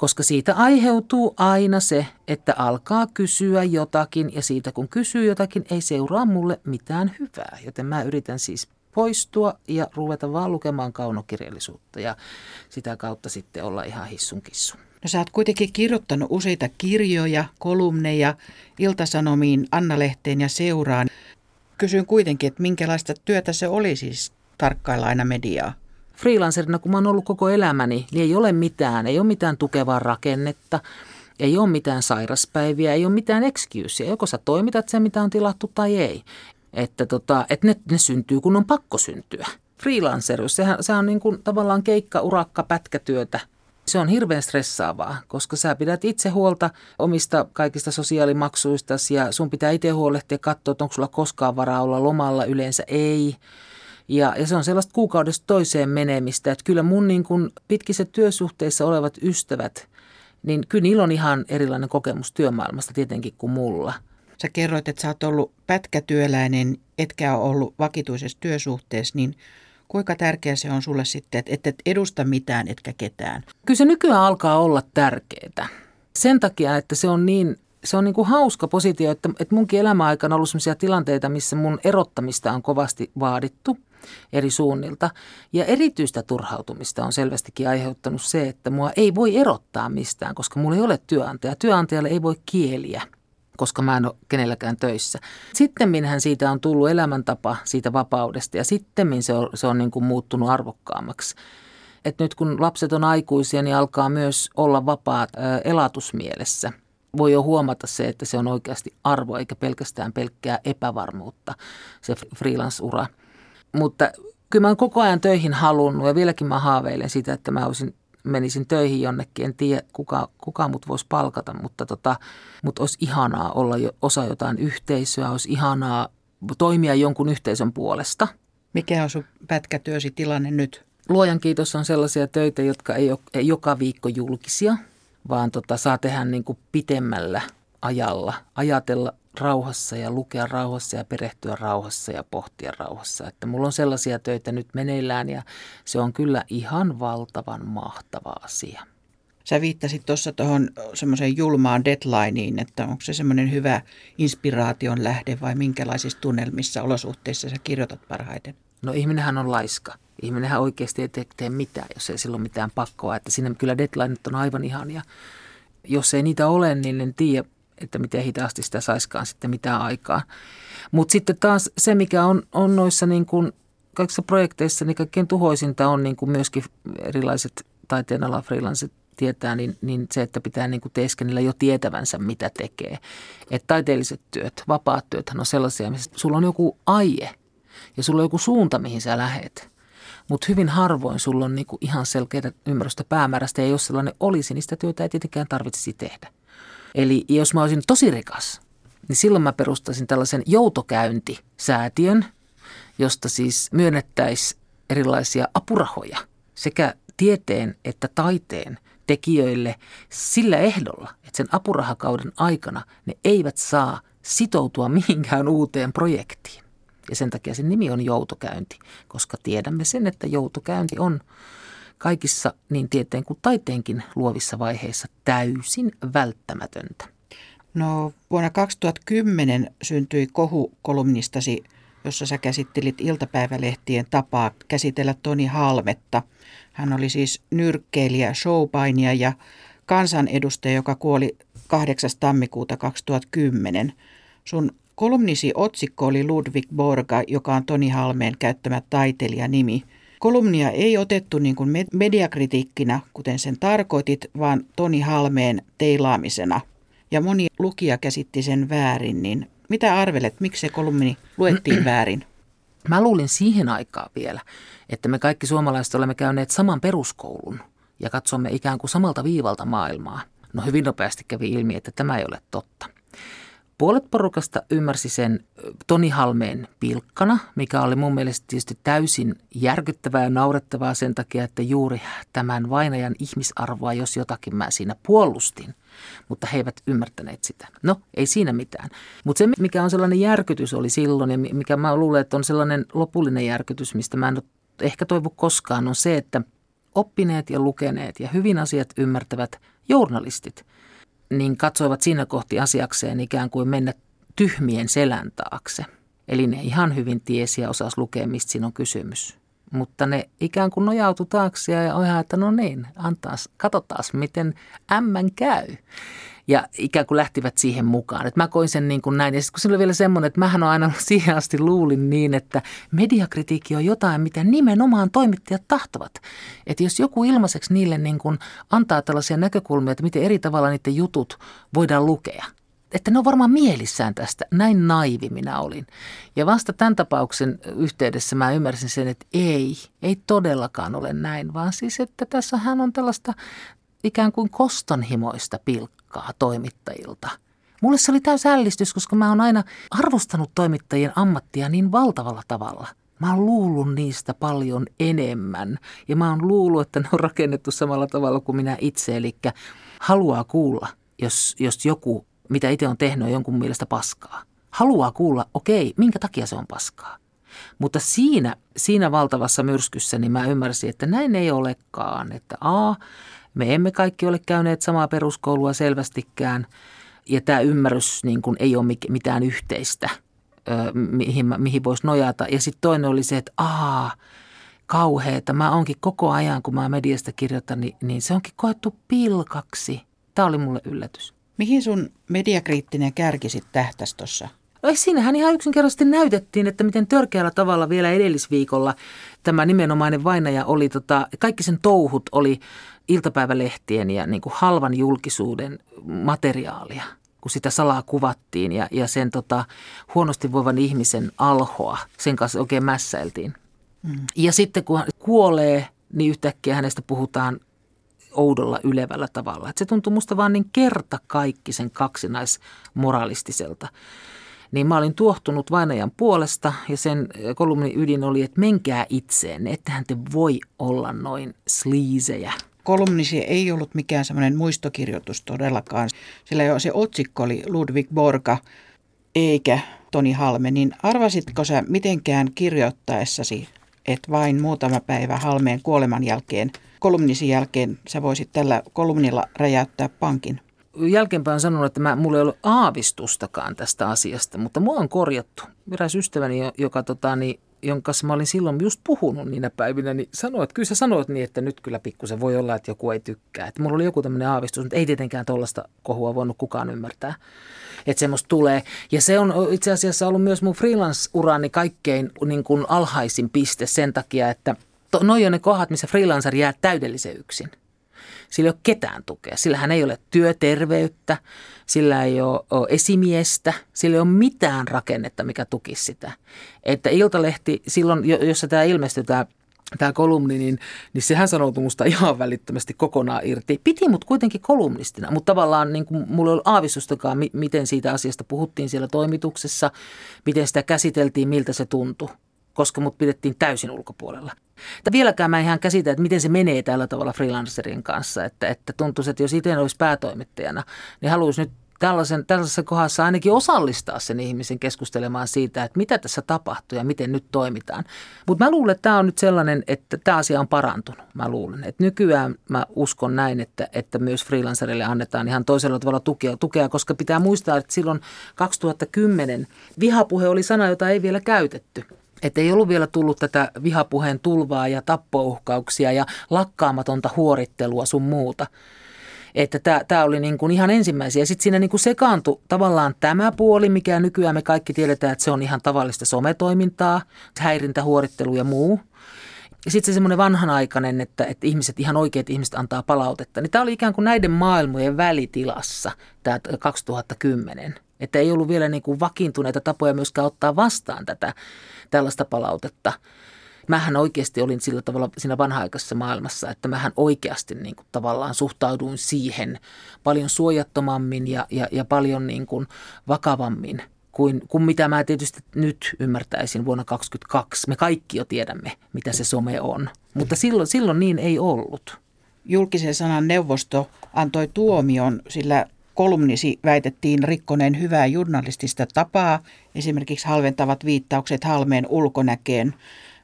koska siitä aiheutuu aina se, että alkaa kysyä jotakin ja siitä kun kysyy jotakin ei seuraa mulle mitään hyvää. Joten mä yritän siis poistua ja ruveta vaan lukemaan kaunokirjallisuutta ja sitä kautta sitten olla ihan hissun kissu. No sä oot kuitenkin kirjoittanut useita kirjoja, kolumneja, iltasanomiin, Anna-lehteen ja seuraan. Kysyn kuitenkin, että minkälaista työtä se oli siis tarkkailla aina mediaa? Freelancerina, kun mä oon ollut koko elämäni, niin ei ole mitään, ei ole mitään tukevaa rakennetta, ei ole mitään sairaspäiviä, ei ole mitään excuseä. Joko sä toimitat sen, mitä on tilattu tai ei. Että, tota, että ne, ne syntyy, kun on pakko syntyä. Freelancerus, sehän, sehän on niin kuin tavallaan keikka, urakka, pätkätyötä. Se on hirveän stressaavaa, koska sä pidät itse huolta omista kaikista sosiaalimaksuista ja sun pitää itse huolehtia katsoa, että onko sulla koskaan varaa olla lomalla. Yleensä ei. Ja, ja se on sellaista kuukaudesta toiseen menemistä, että kyllä mun niin kuin pitkissä työsuhteissa olevat ystävät, niin kyllä niillä on ihan erilainen kokemus työmaailmasta tietenkin kuin mulla. Sä kerroit, että sä oot ollut pätkätyöläinen, etkä ole ollut vakituisessa työsuhteessa, niin kuinka tärkeä se on sulle sitten, että et edusta mitään etkä ketään? Kyllä se nykyään alkaa olla tärkeää. Sen takia, että se on niin se on niin kuin hauska positio, että, että munkin elämäaikana on ollut sellaisia tilanteita, missä mun erottamista on kovasti vaadittu – eri suunnilta. Ja erityistä turhautumista on selvästikin aiheuttanut se, että mua ei voi erottaa mistään, koska mulla ei ole työnantaja. Työnantajalle ei voi kieliä koska mä en ole kenelläkään töissä. Sitten minhän siitä on tullut elämäntapa siitä vapaudesta ja sitten se on, se on niin kuin muuttunut arvokkaammaksi. Et nyt kun lapset on aikuisia, niin alkaa myös olla vapaat elatusmielessä. Voi jo huomata se, että se on oikeasti arvo eikä pelkästään pelkkää epävarmuutta, se freelance-ura. Mutta kyllä mä oon koko ajan töihin halunnut ja vieläkin mä haaveilen sitä, että mä olisin menisin töihin jonnekin, en tiedä kuka, kuka mut voisi palkata, mutta tota, mut olisi ihanaa olla jo, osa jotain yhteisöä, olisi ihanaa toimia jonkun yhteisön puolesta. Mikä on sun pätkätyösi tilanne nyt? Luojan kiitos on sellaisia töitä, jotka ei ole ei joka viikko julkisia, vaan tota, saa tehdä niin kuin pitemmällä ajalla, ajatella rauhassa ja lukea rauhassa ja perehtyä rauhassa ja pohtia rauhassa. Että mulla on sellaisia töitä nyt meneillään ja se on kyllä ihan valtavan mahtava asia. Sä viittasit tuossa tuohon semmoiseen julmaan deadlineen, että onko se semmoinen hyvä inspiraation lähde vai minkälaisissa tunnelmissa, olosuhteissa sä kirjoitat parhaiten? No ihminenhän on laiska. Ihminenhän oikeasti ei tee, tee mitään, jos ei sillä ole mitään pakkoa. Että siinä kyllä deadlineit on aivan ihania. Jos ei niitä ole, niin en tiedä, että miten hitaasti sitä saiskaan sitten mitään aikaa. Mutta sitten taas se, mikä on, on noissa niin kuin kaikissa projekteissa, niin kaikkein tuhoisinta on niin kuin myöskin erilaiset taiteen ala freelancet tietää, niin, niin se, että pitää niin kuin teeskennellä jo tietävänsä, mitä tekee. Että taiteelliset työt, vapaat työthän on sellaisia, missä sulla on joku aie ja sulla on joku suunta, mihin sä lähet. Mutta hyvin harvoin sulla on niinku ihan selkeää ymmärrystä päämäärästä ja jos sellainen olisi, niin sitä työtä ei tietenkään tarvitsisi tehdä. Eli jos mä olisin tosi rikas, niin silloin mä perustaisin tällaisen joutokäyntisäätiön, josta siis myönnettäisiin erilaisia apurahoja sekä tieteen että taiteen tekijöille sillä ehdolla, että sen apurahakauden aikana ne eivät saa sitoutua mihinkään uuteen projektiin. Ja sen takia sen nimi on joutokäynti, koska tiedämme sen, että joutokäynti on kaikissa niin tieteen kuin taiteenkin luovissa vaiheissa täysin välttämätöntä. No vuonna 2010 syntyi kohu kolumnistasi, jossa sä käsittelit iltapäivälehtien tapaa käsitellä Toni Halmetta. Hän oli siis nyrkkeilijä, showpainija ja kansanedustaja, joka kuoli 8. tammikuuta 2010. Sun kolumnisi otsikko oli Ludwig Borga, joka on Toni Halmeen käyttämä taiteilijanimi nimi – Kolumnia ei otettu niin kuin mediakritiikkinä, kuten sen tarkoitit, vaan Toni Halmeen teilaamisena. Ja moni lukija käsitti sen väärin, niin mitä arvelet, miksi se kolumni luettiin väärin? Mä luulin siihen aikaan vielä, että me kaikki suomalaiset olemme käyneet saman peruskoulun ja katsomme ikään kuin samalta viivalta maailmaa. No hyvin nopeasti kävi ilmi, että tämä ei ole totta. Puolet porukasta ymmärsi sen Toni Halmeen pilkkana, mikä oli mun mielestä tietysti täysin järkyttävää ja naurettavaa sen takia, että juuri tämän vainajan ihmisarvoa, jos jotakin mä siinä puolustin. Mutta he eivät ymmärtäneet sitä. No, ei siinä mitään. Mutta se, mikä on sellainen järkytys oli silloin ja mikä mä luulen, että on sellainen lopullinen järkytys, mistä mä en ole ehkä toivu koskaan, on se, että oppineet ja lukeneet ja hyvin asiat ymmärtävät journalistit – niin katsoivat siinä kohti asiakseen ikään kuin mennä tyhmien selän taakse. Eli ne ihan hyvin tiesi ja osasi lukea, mistä siinä on kysymys. Mutta ne ikään kuin nojautu taakse ja ihan, että no niin, antaas, katsotaan miten ämmän käy ja ikään kuin lähtivät siihen mukaan. Et mä koin sen niin kuin näin. Ja sitten kun oli vielä semmoinen, että mähän on aina siihen asti luulin niin, että mediakritiikki on jotain, mitä nimenomaan toimittajat tahtovat. Että jos joku ilmaiseksi niille niin kuin antaa tällaisia näkökulmia, että miten eri tavalla niiden jutut voidaan lukea – että ne on varmaan mielissään tästä. Näin naivi minä olin. Ja vasta tämän tapauksen yhteydessä mä ymmärsin sen, että ei, ei todellakaan ole näin, vaan siis, että tässä hän on tällaista ikään kuin kostonhimoista pilkkaa toimittajilta. Mulle se oli täys ällistys, koska mä oon aina arvostanut toimittajien ammattia niin valtavalla tavalla. Mä oon luullut niistä paljon enemmän ja mä oon luullut, että ne on rakennettu samalla tavalla kuin minä itse. Eli haluaa kuulla, jos, jos joku, mitä itse on tehnyt, on jonkun mielestä paskaa. Haluaa kuulla, okei, minkä takia se on paskaa. Mutta siinä, siinä valtavassa myrskyssä niin mä ymmärsin, että näin ei olekaan. Että A, me emme kaikki ole käyneet samaa peruskoulua selvästikään ja tämä ymmärrys niin kuin ei ole mitään yhteistä, mihin, mihin voisi nojata. Ja sitten toinen oli se, että aa, kauheeta. Mä onkin koko ajan, kun mä mediasta kirjoitan, niin, niin se onkin koettu pilkaksi. Tämä oli mulle yllätys. Mihin sun mediakriittinen kärki sitten tähtäsi tuossa? No siinähän ihan yksinkertaisesti näytettiin, että miten törkeällä tavalla vielä edellisviikolla tämä nimenomainen vainaja oli, tota, kaikki sen touhut oli iltapäivälehtien ja niin kuin halvan julkisuuden materiaalia, kun sitä salaa kuvattiin ja, ja sen tota, huonosti voivan ihmisen alhoa, sen kanssa oikein mässäiltiin. Mm. Ja sitten kun hän kuolee, niin yhtäkkiä hänestä puhutaan oudolla ylevällä tavalla. Et se tuntuu musta vaan niin kerta kaikki sen kaksinaismoralistiselta. Niin mä olin tuohtunut vainajan puolesta ja sen kolumnin ydin oli, että menkää itseen, ettehän te voi olla noin sliisejä. Kolumnisi ei ollut mikään semmoinen muistokirjoitus todellakaan, sillä jo se otsikko oli Ludwig Borga eikä Toni Halme, niin arvasitko sä mitenkään kirjoittaessasi, että vain muutama päivä Halmeen kuoleman jälkeen, kolumnisi jälkeen, sä voisit tällä kolumnilla räjäyttää pankin? Jälkeenpäin sanonut, että mä, mulla ei ollut aavistustakaan tästä asiasta, mutta mua on korjattu. Eräs ystäväni, joka tota, niin, jonka kanssa mä olin silloin just puhunut niinä päivinä, niin sanoi, että kyllä sä sanoit niin, että nyt kyllä pikkusen voi olla, että joku ei tykkää. Että mulla oli joku tämmöinen aavistus, mutta ei tietenkään tuollaista kohua voinut kukaan ymmärtää, että semmoista tulee. Ja se on itse asiassa ollut myös mun freelance-urani kaikkein niin kuin alhaisin piste sen takia, että noin on ne kohdat, missä freelancer jää täydellisen yksin. Sillä ei ole ketään tukea. Sillä hän ei ole työterveyttä, sillä ei ole, ole esimiestä, sillä ei ole mitään rakennetta, mikä tukisi sitä. Että Iltalehti, silloin, jossa tämä ilmestyi, tämä tämä kolumni, niin, niin sehän sanoutui musta ihan välittömästi kokonaan irti. Piti mut kuitenkin kolumnistina, mutta tavallaan niin kuin mulla ei ollut aavistustakaan, miten siitä asiasta puhuttiin siellä toimituksessa, miten sitä käsiteltiin, miltä se tuntui, koska mut pidettiin täysin ulkopuolella. Että vieläkään mä en ihan käsitä, että miten se menee tällä tavalla freelancerin kanssa, että, että tuntuisi, että jos itse olisi päätoimittajana, niin haluaisi nyt tällaisen, tällaisessa kohdassa ainakin osallistaa sen ihmisen keskustelemaan siitä, että mitä tässä tapahtuu ja miten nyt toimitaan. Mutta mä luulen, että tämä on nyt sellainen, että tämä asia on parantunut. Mä luulen, että nykyään mä uskon näin, että, että myös freelancerille annetaan ihan toisella tavalla tukea, tukea, koska pitää muistaa, että silloin 2010 vihapuhe oli sana, jota ei vielä käytetty. Että ei ollut vielä tullut tätä vihapuheen tulvaa ja tappouhkauksia ja lakkaamatonta huorittelua sun muuta. Että tämä oli niin kuin ihan ensimmäisiä. Sitten siinä niin kuin sekaantui tavallaan tämä puoli, mikä nykyään me kaikki tiedetään, että se on ihan tavallista sometoimintaa, häirintä, huorittelu ja muu. Ja sitten se semmoinen vanhanaikainen, että, että ihmiset, ihan oikeat ihmiset antaa palautetta. Niin tämä oli ikään kuin näiden maailmojen välitilassa, tämä 2010. Että ei ollut vielä niin kuin vakiintuneita tapoja myöskään ottaa vastaan tätä tällaista palautetta. Mähän oikeasti olin sillä tavalla siinä vanha-aikaisessa maailmassa, että mähän oikeasti niin kuin tavallaan suhtauduin siihen paljon suojattomammin ja, ja, ja paljon niin kuin vakavammin kuin, kuin mitä mä tietysti nyt ymmärtäisin vuonna 2022. Me kaikki jo tiedämme, mitä se some on, mutta silloin, silloin niin ei ollut. Julkisen sanan neuvosto antoi tuomion, sillä kolumnisi väitettiin rikkoneen hyvää journalistista tapaa, esimerkiksi halventavat viittaukset Halmeen ulkonäkeen.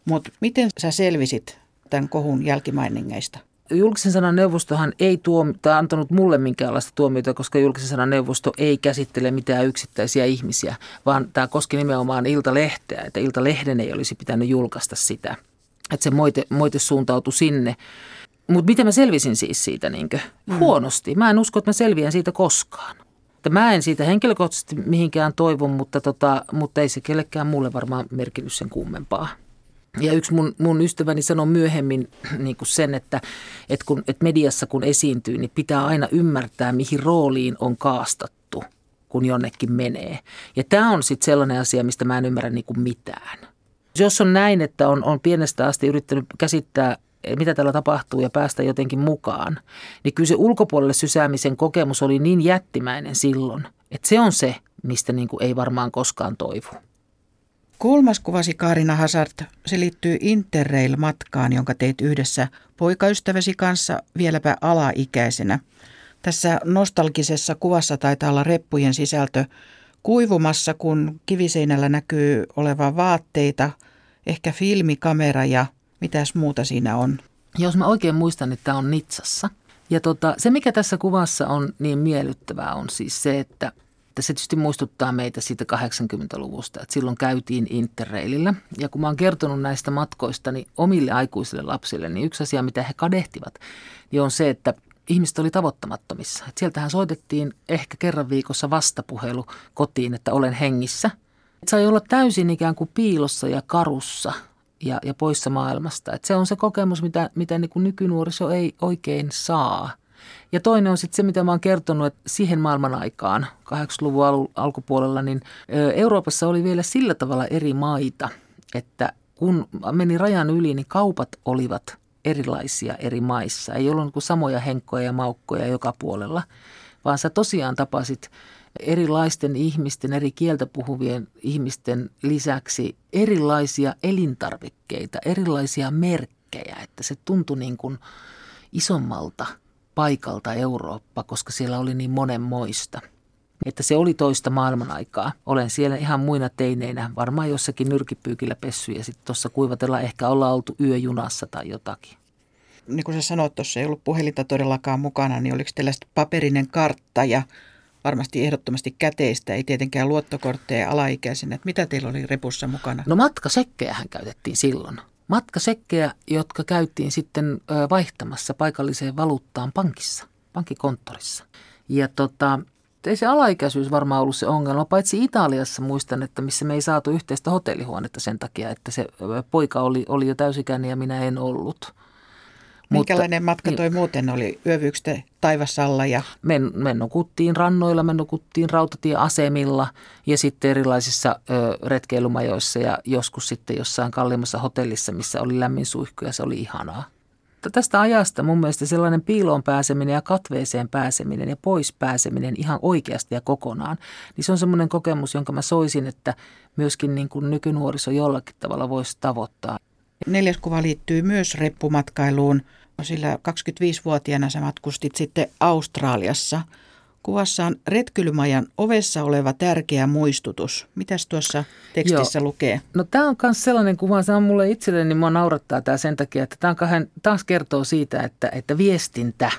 Mutta miten sä selvisit tämän kohun jälkimainingeista? Julkisen sanan neuvostohan ei tuomi, tai antanut mulle minkäänlaista tuomiota, koska julkisen sanan neuvosto ei käsittele mitään yksittäisiä ihmisiä, vaan tämä koski nimenomaan Iltalehteä, että Iltalehden ei olisi pitänyt julkaista sitä. Että se moite, moite suuntautui sinne. Mutta miten mä selvisin siis siitä niinkö? Mm. Huonosti. Mä en usko, että mä selviän siitä koskaan. Että mä en siitä henkilökohtaisesti mihinkään toivon, mutta, tota, mutta ei se kellekään mulle varmaan merkinnyt sen kummempaa. Ja yksi mun, mun ystäväni sanoi myöhemmin niin kuin sen, että, että, kun, että mediassa kun esiintyy, niin pitää aina ymmärtää, mihin rooliin on kaastattu, kun jonnekin menee. Ja tämä on sitten sellainen asia, mistä mä en ymmärrä niin kuin mitään. Jos on näin, että on, on pienestä asti yrittänyt käsittää mitä täällä tapahtuu ja päästä jotenkin mukaan, niin kyllä se ulkopuolelle sysäämisen kokemus oli niin jättimäinen silloin, että se on se, mistä niin kuin ei varmaan koskaan toivu. Kolmas kuvasi Kaarina Hazard, se liittyy Interrail-matkaan, jonka teit yhdessä poikaystäväsi kanssa vieläpä alaikäisenä. Tässä nostalgisessa kuvassa taitaa olla reppujen sisältö kuivumassa, kun kiviseinällä näkyy olevan vaatteita, ehkä filmikamera ja Mitäs muuta siinä on? Jos mä oikein muistan, että tämä on Nitsassa. Ja tota, se, mikä tässä kuvassa on niin miellyttävää, on siis se, että, että se tietysti muistuttaa meitä siitä 80-luvusta, että silloin käytiin Interrailillä. Ja kun mä oon kertonut näistä matkoista niin omille aikuisille lapsille, niin yksi asia, mitä he kadehtivat, niin on se, että ihmiset oli tavoittamattomissa. Et sieltähän soitettiin ehkä kerran viikossa vastapuhelu kotiin, että olen hengissä. Et sai olla täysin ikään kuin piilossa ja karussa ja, ja poissa maailmasta. Et se on se kokemus, mitä, mitä niin kuin nykynuoriso ei oikein saa. Ja toinen on sitten se, mitä mä oon kertonut, että siihen maailman aikaan, 80-luvun al- alkupuolella, niin Euroopassa oli vielä sillä tavalla eri maita, että kun meni rajan yli, niin kaupat olivat erilaisia eri maissa. Ei ollut niin samoja henkkoja ja maukkoja joka puolella, vaan sä tosiaan tapasit erilaisten ihmisten, eri kieltä puhuvien ihmisten lisäksi erilaisia elintarvikkeita, erilaisia merkkejä, että se tuntui niin kuin isommalta paikalta Eurooppa, koska siellä oli niin monenmoista. Että se oli toista maailman aikaa. Olen siellä ihan muina teineinä, varmaan jossakin nyrkipyykillä pessy ja sitten tuossa kuivatella ehkä ollaan oltu yöjunassa tai jotakin. Niin kuin sä sanoit, tuossa ei ollut puhelinta todellakaan mukana, niin oliko teillä paperinen kartta ja varmasti ehdottomasti käteistä, ei tietenkään luottokortteja alaikäisenä. Että mitä teillä oli repussa mukana? No matkasekkejähän käytettiin silloin. Matkasekkejä, jotka käyttiin sitten vaihtamassa paikalliseen valuuttaan pankissa, pankkikonttorissa. Ja tota, ei se alaikäisyys varmaan ollut se ongelma, paitsi Italiassa muistan, että missä me ei saatu yhteistä hotellihuonetta sen takia, että se poika oli, oli jo täysikäinen ja minä en ollut. Minkälainen Mutta, matka toi niin, muuten oli? Yövyykö taivasalla? Ja... Me, me nukuttiin rannoilla, me nukuttiin rautatieasemilla ja sitten erilaisissa ö, retkeilumajoissa ja joskus sitten jossain kalliimmassa hotellissa, missä oli lämmin suihku ja se oli ihanaa. Tästä ajasta mun mielestä sellainen piiloon pääseminen ja katveeseen pääseminen ja pois pääseminen ihan oikeasti ja kokonaan, niin se on semmoinen kokemus, jonka mä soisin, että myöskin niin kuin nykynuoriso jollakin tavalla voisi tavoittaa. Neljäs kuva liittyy myös reppumatkailuun, sillä 25-vuotiaana sä matkustit sitten Australiassa. Kuvassa on retkelymajan ovessa oleva tärkeä muistutus. Mitäs tuossa tekstissä Joo. lukee? No tämä on myös sellainen kuva, se on mulle itselleni, niin mua naurattaa tämä sen takia, että tämä kahden, taas kertoo siitä, että, että viestintä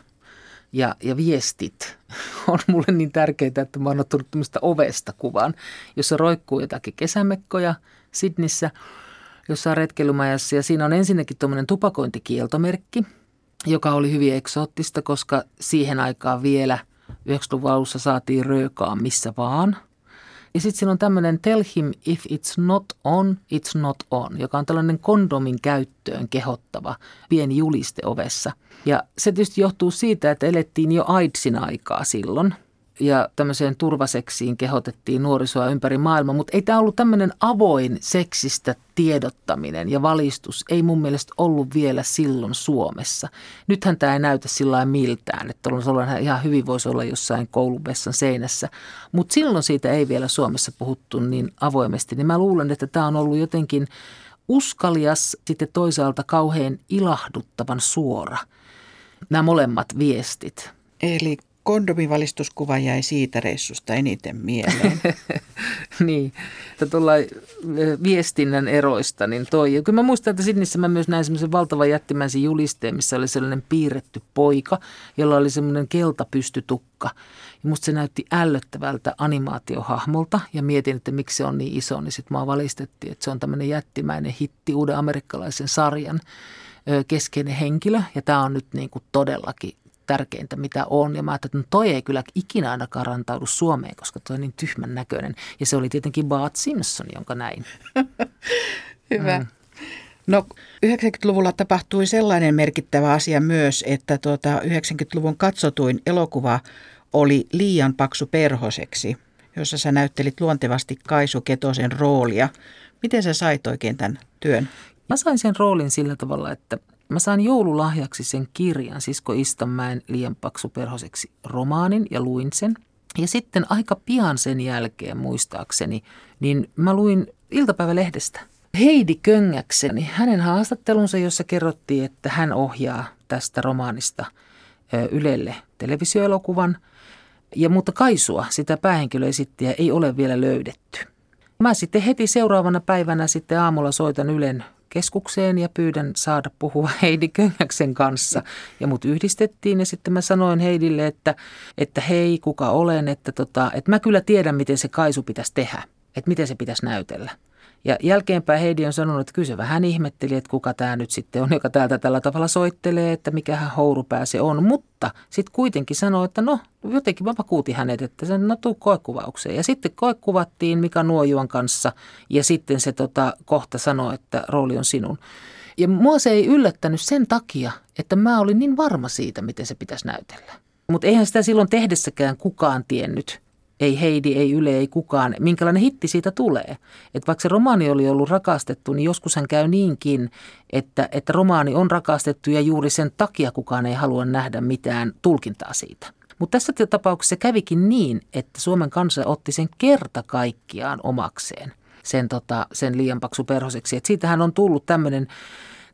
ja, ja viestit on mulle niin tärkeitä, että mä oon ottanut tämmöistä ovesta kuvan, jossa roikkuu jotakin kesämekkoja Sidnissä – jossain retkeilymajassa ja siinä on ensinnäkin tuommoinen tupakointikieltomerkki, joka oli hyvin eksoottista, koska siihen aikaan vielä 90-luvun alussa saatiin röökaa missä vaan. Ja sitten siinä on tämmöinen tell him if it's not on, it's not on, joka on tällainen kondomin käyttöön kehottava pieni juliste ovessa. Ja se tietysti johtuu siitä, että elettiin jo AIDSin aikaa silloin – ja tämmöiseen turvaseksiin kehotettiin nuorisoa ympäri maailmaa, mutta ei tämä ollut tämmöinen avoin seksistä tiedottaminen ja valistus ei mun mielestä ollut vielä silloin Suomessa. Nythän tämä ei näytä sillä miltään, että on ihan hyvin voisi olla jossain kouluvessan seinässä, mutta silloin siitä ei vielä Suomessa puhuttu niin avoimesti, niin mä luulen, että tämä on ollut jotenkin uskalias, sitten toisaalta kauhean ilahduttavan suora. Nämä molemmat viestit. Eli kondomivalistuskuva jäi siitä reissusta eniten mieleen. niin, että tuolla viestinnän eroista, niin toi. Ja kyllä mä muistan, että Sidnissä mä myös näin semmoisen valtavan jättimäisen julisteen, missä oli sellainen piirretty poika, jolla oli semmoinen keltapystytukka. Ja musta se näytti ällöttävältä animaatiohahmolta ja mietin, että miksi se on niin iso, niin sitten mä valistettiin, että se on tämmöinen jättimäinen hitti uuden amerikkalaisen sarjan keskeinen henkilö. Ja tämä on nyt niin kuin todellakin tärkeintä, mitä on. Ja mä ajattelin, että no toi ei kyllä ikinä ainakaan rantaudu Suomeen, koska toi on niin tyhmän näköinen. Ja se oli tietenkin Bart Simpson, jonka näin. Hyvä. Mm. No 90-luvulla tapahtui sellainen merkittävä asia myös, että tuota, 90-luvun katsotuin elokuva oli Liian paksu perhoseksi, jossa sä näyttelit luontevasti Kaisu Ketosen roolia. Miten sä sait oikein tämän työn? Mä sain sen roolin sillä tavalla, että Mä sain joululahjaksi sen kirjan Sisko Istanmäen liian paksu perhoseksi romaanin ja luin sen. Ja sitten aika pian sen jälkeen muistaakseni, niin mä luin iltapäivälehdestä Heidi Köngäkseni, hänen haastattelunsa, jossa kerrottiin, että hän ohjaa tästä romaanista Ylelle televisioelokuvan. Ja mutta Kaisua, sitä päähenkilöesittiä, ei ole vielä löydetty. Mä sitten heti seuraavana päivänä sitten aamulla soitan Ylen keskukseen ja pyydän saada puhua Heidi Köngäksen kanssa. Ja mut yhdistettiin ja sitten mä sanoin Heidille, että, että hei, kuka olen, että, tota, että mä kyllä tiedän, miten se kaisu pitäisi tehdä, että miten se pitäisi näytellä. Ja jälkeenpäin Heidi on sanonut, että kyllä se vähän ihmetteli, että kuka tämä nyt sitten on, joka täältä tällä tavalla soittelee, että mikähän hourupää se on. Mutta sitten kuitenkin sanoi, että no jotenkin mä vakuutin hänet, että se no tuu koekuvaukseen. Ja sitten koekuvattiin Mika Nuojuan kanssa ja sitten se tota, kohta sanoi, että rooli on sinun. Ja mua se ei yllättänyt sen takia, että mä olin niin varma siitä, miten se pitäisi näytellä. Mutta eihän sitä silloin tehdessäkään kukaan tiennyt, ei Heidi, ei Yle, ei kukaan, minkälainen hitti siitä tulee. Että vaikka se romaani oli ollut rakastettu, niin joskushan käy niinkin, että, että romaani on rakastettu ja juuri sen takia kukaan ei halua nähdä mitään tulkintaa siitä. Mutta tässä tapauksessa kävikin niin, että Suomen kansa otti sen kerta kaikkiaan omakseen, sen, tota, sen liian paksu perhoseksi. Et siitähän on tullut tämmöinen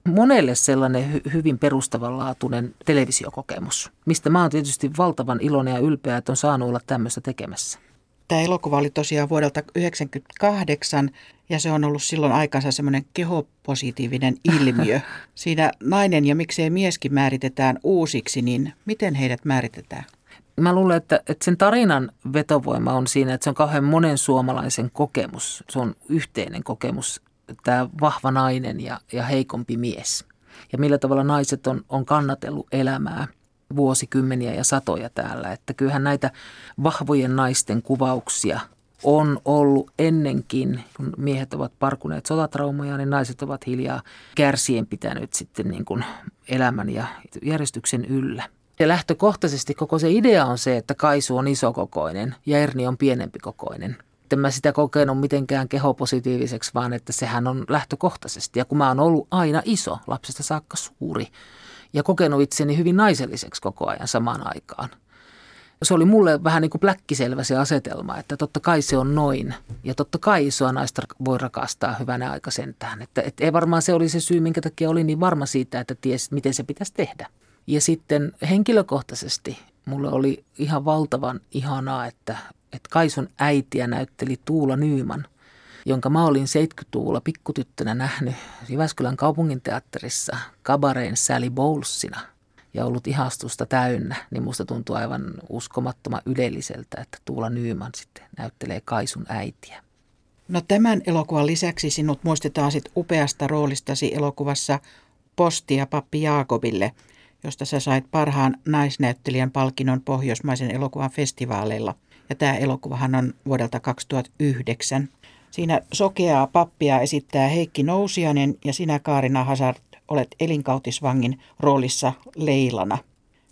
monelle sellainen hy- hyvin perustavanlaatuinen televisiokokemus, mistä mä oon tietysti valtavan iloinen ja ylpeä, että on saanut olla tämmöistä tekemässä. Tämä elokuva oli tosiaan vuodelta 1998 ja se on ollut silloin aikansa semmoinen kehopositiivinen ilmiö. Siinä nainen ja miksei mieskin määritetään uusiksi, niin miten heidät määritetään? Mä luulen, että, että sen tarinan vetovoima on siinä, että se on kauhean monen suomalaisen kokemus. Se on yhteinen kokemus tämä vahva nainen ja, ja heikompi mies. Ja millä tavalla naiset on, on kannatellut elämää vuosikymmeniä ja satoja täällä. Että kyllähän näitä vahvojen naisten kuvauksia on ollut ennenkin, kun miehet ovat parkuneet sotatraumoja, niin naiset ovat hiljaa kärsien pitänyt sitten niin kuin elämän ja järjestyksen yllä. Ja lähtökohtaisesti koko se idea on se, että Kaisu on isokokoinen ja Erni on pienempi kokoinen en mä sitä kokenut mitenkään kehopositiiviseksi, vaan että sehän on lähtökohtaisesti. Ja kun mä oon ollut aina iso, lapsesta saakka suuri, ja kokenut itseni hyvin naiselliseksi koko ajan samaan aikaan. Se oli mulle vähän niin kuin pläkkiselvä se asetelma, että totta kai se on noin. Ja totta kai isoa naista voi rakastaa hyvänä aika sentään. Että, että ei varmaan se oli se syy, minkä takia olin niin varma siitä, että ties, miten se pitäisi tehdä. Ja sitten henkilökohtaisesti mulle oli ihan valtavan ihanaa, että että Kaisun äitiä näytteli Tuula Nyyman, jonka mä olin 70-luvulla pikkutyttönä nähnyt Jyväskylän kaupunginteatterissa kabareen Sally Bowlesina ja ollut ihastusta täynnä, niin musta tuntuu aivan uskomattoman ylelliseltä, että Tuula Nyyman sitten näyttelee Kaisun äitiä. No tämän elokuvan lisäksi sinut muistetaan sit upeasta roolistasi elokuvassa Postia Pappi Jaakobille, josta sä sait parhaan naisnäyttelijän palkinnon pohjoismaisen elokuvan festivaaleilla – ja tämä elokuvahan on vuodelta 2009. Siinä sokeaa pappia esittää Heikki Nousianen ja sinä Kaarina Hazard olet elinkautisvangin roolissa Leilana.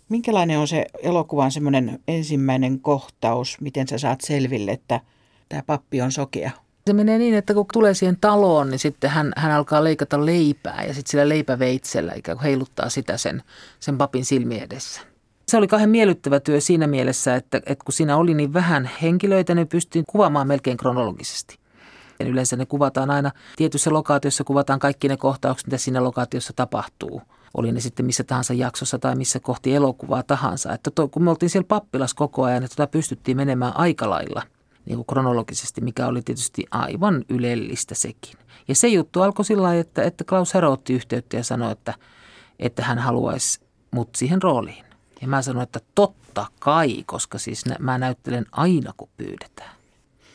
Minkälainen on se elokuvan semmoinen ensimmäinen kohtaus, miten sä saat selville, että tämä pappi on sokea? Se menee niin, että kun tulee siihen taloon, niin sitten hän, hän alkaa leikata leipää ja sitten sillä leipäveitsellä ikään kuin heiluttaa sitä sen, sen papin silmi edessä. Se oli kauhean miellyttävä työ siinä mielessä, että, että kun siinä oli niin vähän henkilöitä, ne pystyi kuvaamaan melkein kronologisesti. Ja yleensä ne kuvataan aina tietyssä lokaatiossa, kuvataan kaikki ne kohtaukset, mitä siinä lokaatiossa tapahtuu. Oli ne sitten missä tahansa jaksossa tai missä kohti elokuvaa tahansa. Että to, kun me oltiin siellä pappilas koko ajan, että tota pystyttiin menemään aika lailla niin kuin kronologisesti, mikä oli tietysti aivan ylellistä sekin. Ja se juttu alkoi sillä lailla, että, että Klaus Hero otti yhteyttä ja sanoi, että, että hän haluaisi mut siihen rooliin. Ja mä sanoin, että totta kai, koska siis mä näyttelen aina kun pyydetään.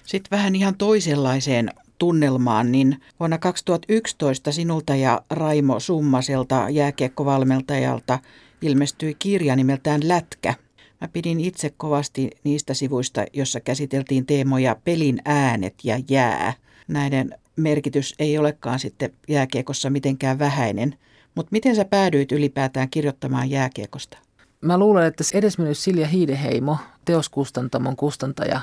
Sitten vähän ihan toisenlaiseen tunnelmaan, niin vuonna 2011 sinulta ja Raimo Summaselta jääkiekkovalmentajalta ilmestyi kirja nimeltään Lätkä. Mä pidin itse kovasti niistä sivuista, jossa käsiteltiin teemoja pelin äänet ja jää. Näiden merkitys ei olekaan sitten jääkiekossa mitenkään vähäinen. Mutta miten sä päädyit ylipäätään kirjoittamaan jääkiekosta? Mä luulen, että edesmennyt Silja Hiideheimo, teoskustantamon kustantaja,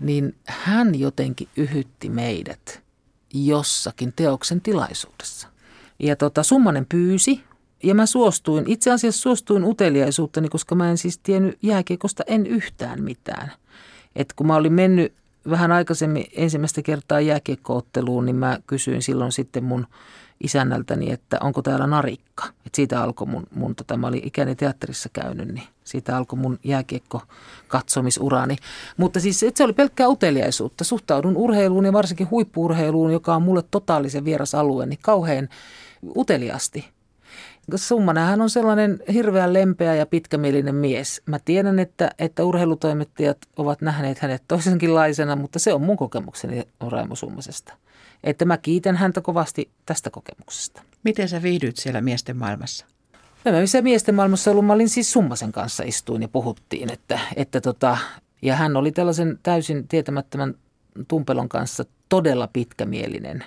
niin hän jotenkin yhytti meidät jossakin teoksen tilaisuudessa. Ja tota, Summanen pyysi ja mä suostuin, itse asiassa suostuin uteliaisuuttani, koska mä en siis tiennyt jääkiekosta en yhtään mitään. Et kun mä olin mennyt vähän aikaisemmin ensimmäistä kertaa jääkiekkootteluun, niin mä kysyin silloin sitten mun isännältäni, että onko täällä narikka. Et siitä alkoi mun, mun tota, mä olin ikäni teatterissa käynyt, niin siitä alkoi mun jääkiekko katsomisurani. Mutta siis et se oli pelkkää uteliaisuutta. Suhtaudun urheiluun ja varsinkin huippuurheiluun, joka on mulle totaalisen vieras alue, niin kauhean uteliasti. Summanähän on sellainen hirveän lempeä ja pitkämielinen mies. Mä tiedän, että, että urheilutoimittajat ovat nähneet hänet toisenkinlaisena, mutta se on mun kokemukseni Raimo Summasesta Että mä kiitän häntä kovasti tästä kokemuksesta. Miten sä viihdyt siellä miesten maailmassa? Mä missä miesten maailmassa ollut, mä olin siis Summasen kanssa istuin ja puhuttiin, että, että tota, ja hän oli tällaisen täysin tietämättömän Tumpelon kanssa todella pitkämielinen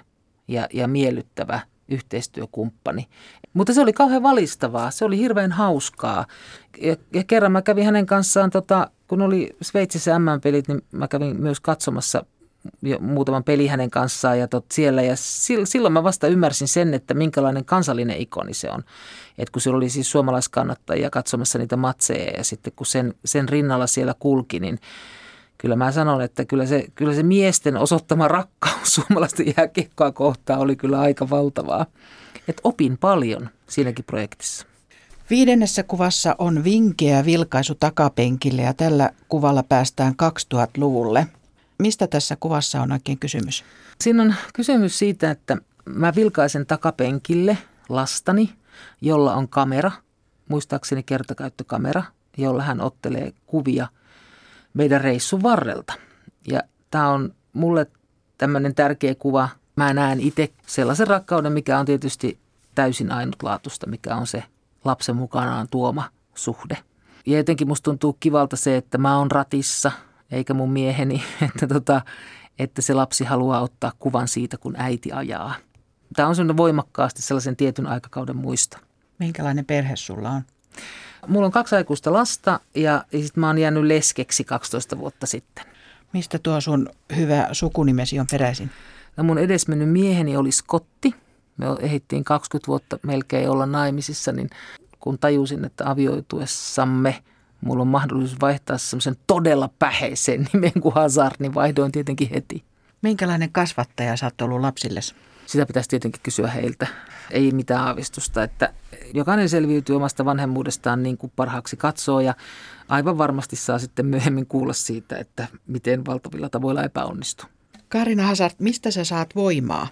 ja, ja miellyttävä yhteistyökumppani. Mutta se oli kauhean valistavaa, se oli hirveän hauskaa. Ja, ja kerran mä kävin hänen kanssaan, tota, kun oli Sveitsissä MM-pelit, niin mä kävin myös katsomassa jo muutaman peli hänen kanssaan ja tot siellä. Ja silloin mä vasta ymmärsin sen, että minkälainen kansallinen ikoni se on. Et kun siellä oli siis suomalaiskannattajia katsomassa niitä matseja ja sitten kun sen, sen rinnalla siellä kulki, niin kyllä mä sanon, että kyllä se, kyllä se miesten osoittama rakkaus suomalaisten jääkiekkoa kohtaan oli kyllä aika valtavaa. Et opin paljon siinäkin projektissa. Viidennessä kuvassa on vinkeä vilkaisu takapenkille ja tällä kuvalla päästään 2000-luvulle. Mistä tässä kuvassa on oikein kysymys? Siinä on kysymys siitä, että mä vilkaisen takapenkille lastani, jolla on kamera, muistaakseni kertakäyttökamera, jolla hän ottelee kuvia meidän reissun varrelta. Ja tämä on mulle tämmöinen tärkeä kuva. Mä näen itse sellaisen rakkauden, mikä on tietysti täysin ainutlaatusta, mikä on se lapsen mukanaan tuoma suhde. Ja jotenkin musta tuntuu kivalta se, että mä oon ratissa – eikä mun mieheni, että, tota, että se lapsi haluaa ottaa kuvan siitä, kun äiti ajaa. Tämä on sellainen voimakkaasti sellaisen tietyn aikakauden muista. Minkälainen perhe sulla on? Mulla on kaksi aikuista lasta ja, ja sitten mä oon jäänyt leskeksi 12 vuotta sitten. Mistä tuo sun hyvä sukunimesi on peräisin? No mun edesmennyt mieheni oli Skotti. Me ehdittiin 20 vuotta melkein olla naimisissa, niin kun tajusin, että avioituessamme – mulla on mahdollisuus vaihtaa semmoisen todella päheisen nimen kuin Hazard, niin vaihdoin tietenkin heti. Minkälainen kasvattaja sä oot ollut lapsillesi? Sitä pitäisi tietenkin kysyä heiltä. Ei mitään aavistusta, että jokainen selviytyy omasta vanhemmuudestaan niin kuin parhaaksi katsoo ja aivan varmasti saa sitten myöhemmin kuulla siitä, että miten valtavilla tavoilla epäonnistuu. Karina Hazard, mistä sä saat voimaa?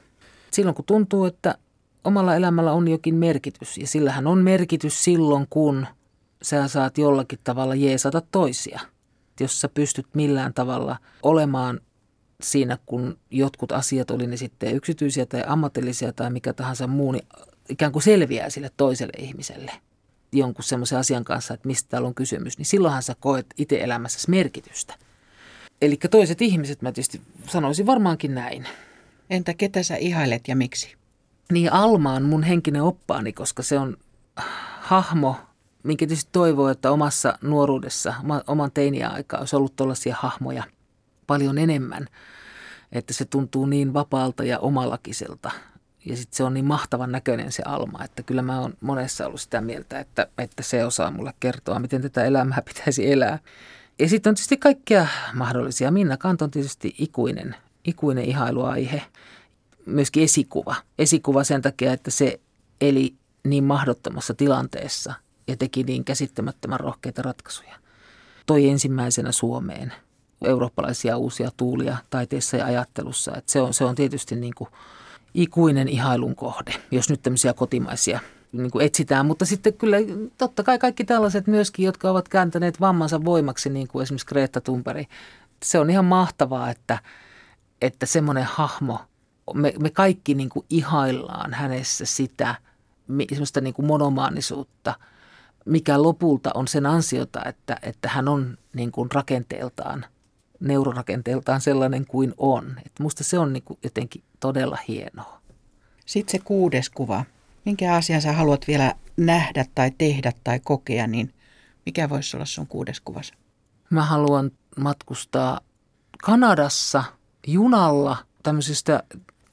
Silloin kun tuntuu, että omalla elämällä on jokin merkitys ja sillähän on merkitys silloin, kun – sä saat jollakin tavalla jeesata toisia. Jos sä pystyt millään tavalla olemaan siinä, kun jotkut asiat, oli ne sitten yksityisiä tai ammatillisia tai mikä tahansa muu, niin ikään kuin selviää sille toiselle ihmiselle jonkun semmoisen asian kanssa, että mistä täällä on kysymys, niin silloinhan sä koet itse elämässäsi merkitystä. Eli toiset ihmiset, mä tietysti sanoisin varmaankin näin. Entä ketä sä ihailet ja miksi? Niin Alma on mun henkinen oppaani, koska se on hahmo, minkä tietysti toivoo, että omassa nuoruudessa, oman teiniä-aikaa olisi ollut tuollaisia hahmoja paljon enemmän, että se tuntuu niin vapaalta ja omalakiselta. Ja sitten se on niin mahtavan näköinen se Alma, että kyllä mä oon monessa ollut sitä mieltä, että, että se osaa mulle kertoa, miten tätä elämää pitäisi elää. Ja sitten on tietysti kaikkia mahdollisia. Minna Kant on tietysti ikuinen, ikuinen ihailuaihe. Myöskin esikuva. Esikuva sen takia, että se eli niin mahdottomassa tilanteessa, ja teki niin käsittämättömän rohkeita ratkaisuja. Toi ensimmäisenä Suomeen eurooppalaisia uusia tuulia taiteessa ja ajattelussa. Et se, on, se on tietysti niin kuin ikuinen ihailun kohde, jos nyt tämmöisiä kotimaisia niin kuin etsitään. Mutta sitten kyllä totta kai kaikki tällaiset myöskin, jotka ovat kääntäneet vammansa voimaksi, niin kuin esimerkiksi Greta Thunberg. Se on ihan mahtavaa, että, että semmoinen hahmo, me, me kaikki niin kuin ihaillaan hänessä sitä, semmoista niin kuin monomaanisuutta – mikä lopulta on sen ansiota, että, että hän on niin kuin rakenteeltaan, neurorakenteeltaan sellainen kuin on. Et musta se on niin kuin jotenkin todella hienoa. Sitten se kuudes kuva. Minkä asian sä haluat vielä nähdä tai tehdä tai kokea, niin mikä voisi olla sun kuudes kuvassa? Mä haluan matkustaa Kanadassa junalla tämmöisistä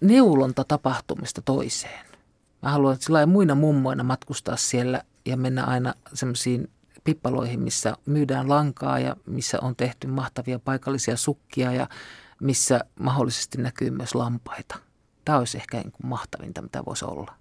neulontatapahtumista toiseen. Mä haluan sillä muina mummoina matkustaa siellä ja mennä aina semmoisiin pippaloihin, missä myydään lankaa ja missä on tehty mahtavia paikallisia sukkia ja missä mahdollisesti näkyy myös lampaita. Tämä olisi ehkä niin kuin mahtavinta, mitä voisi olla.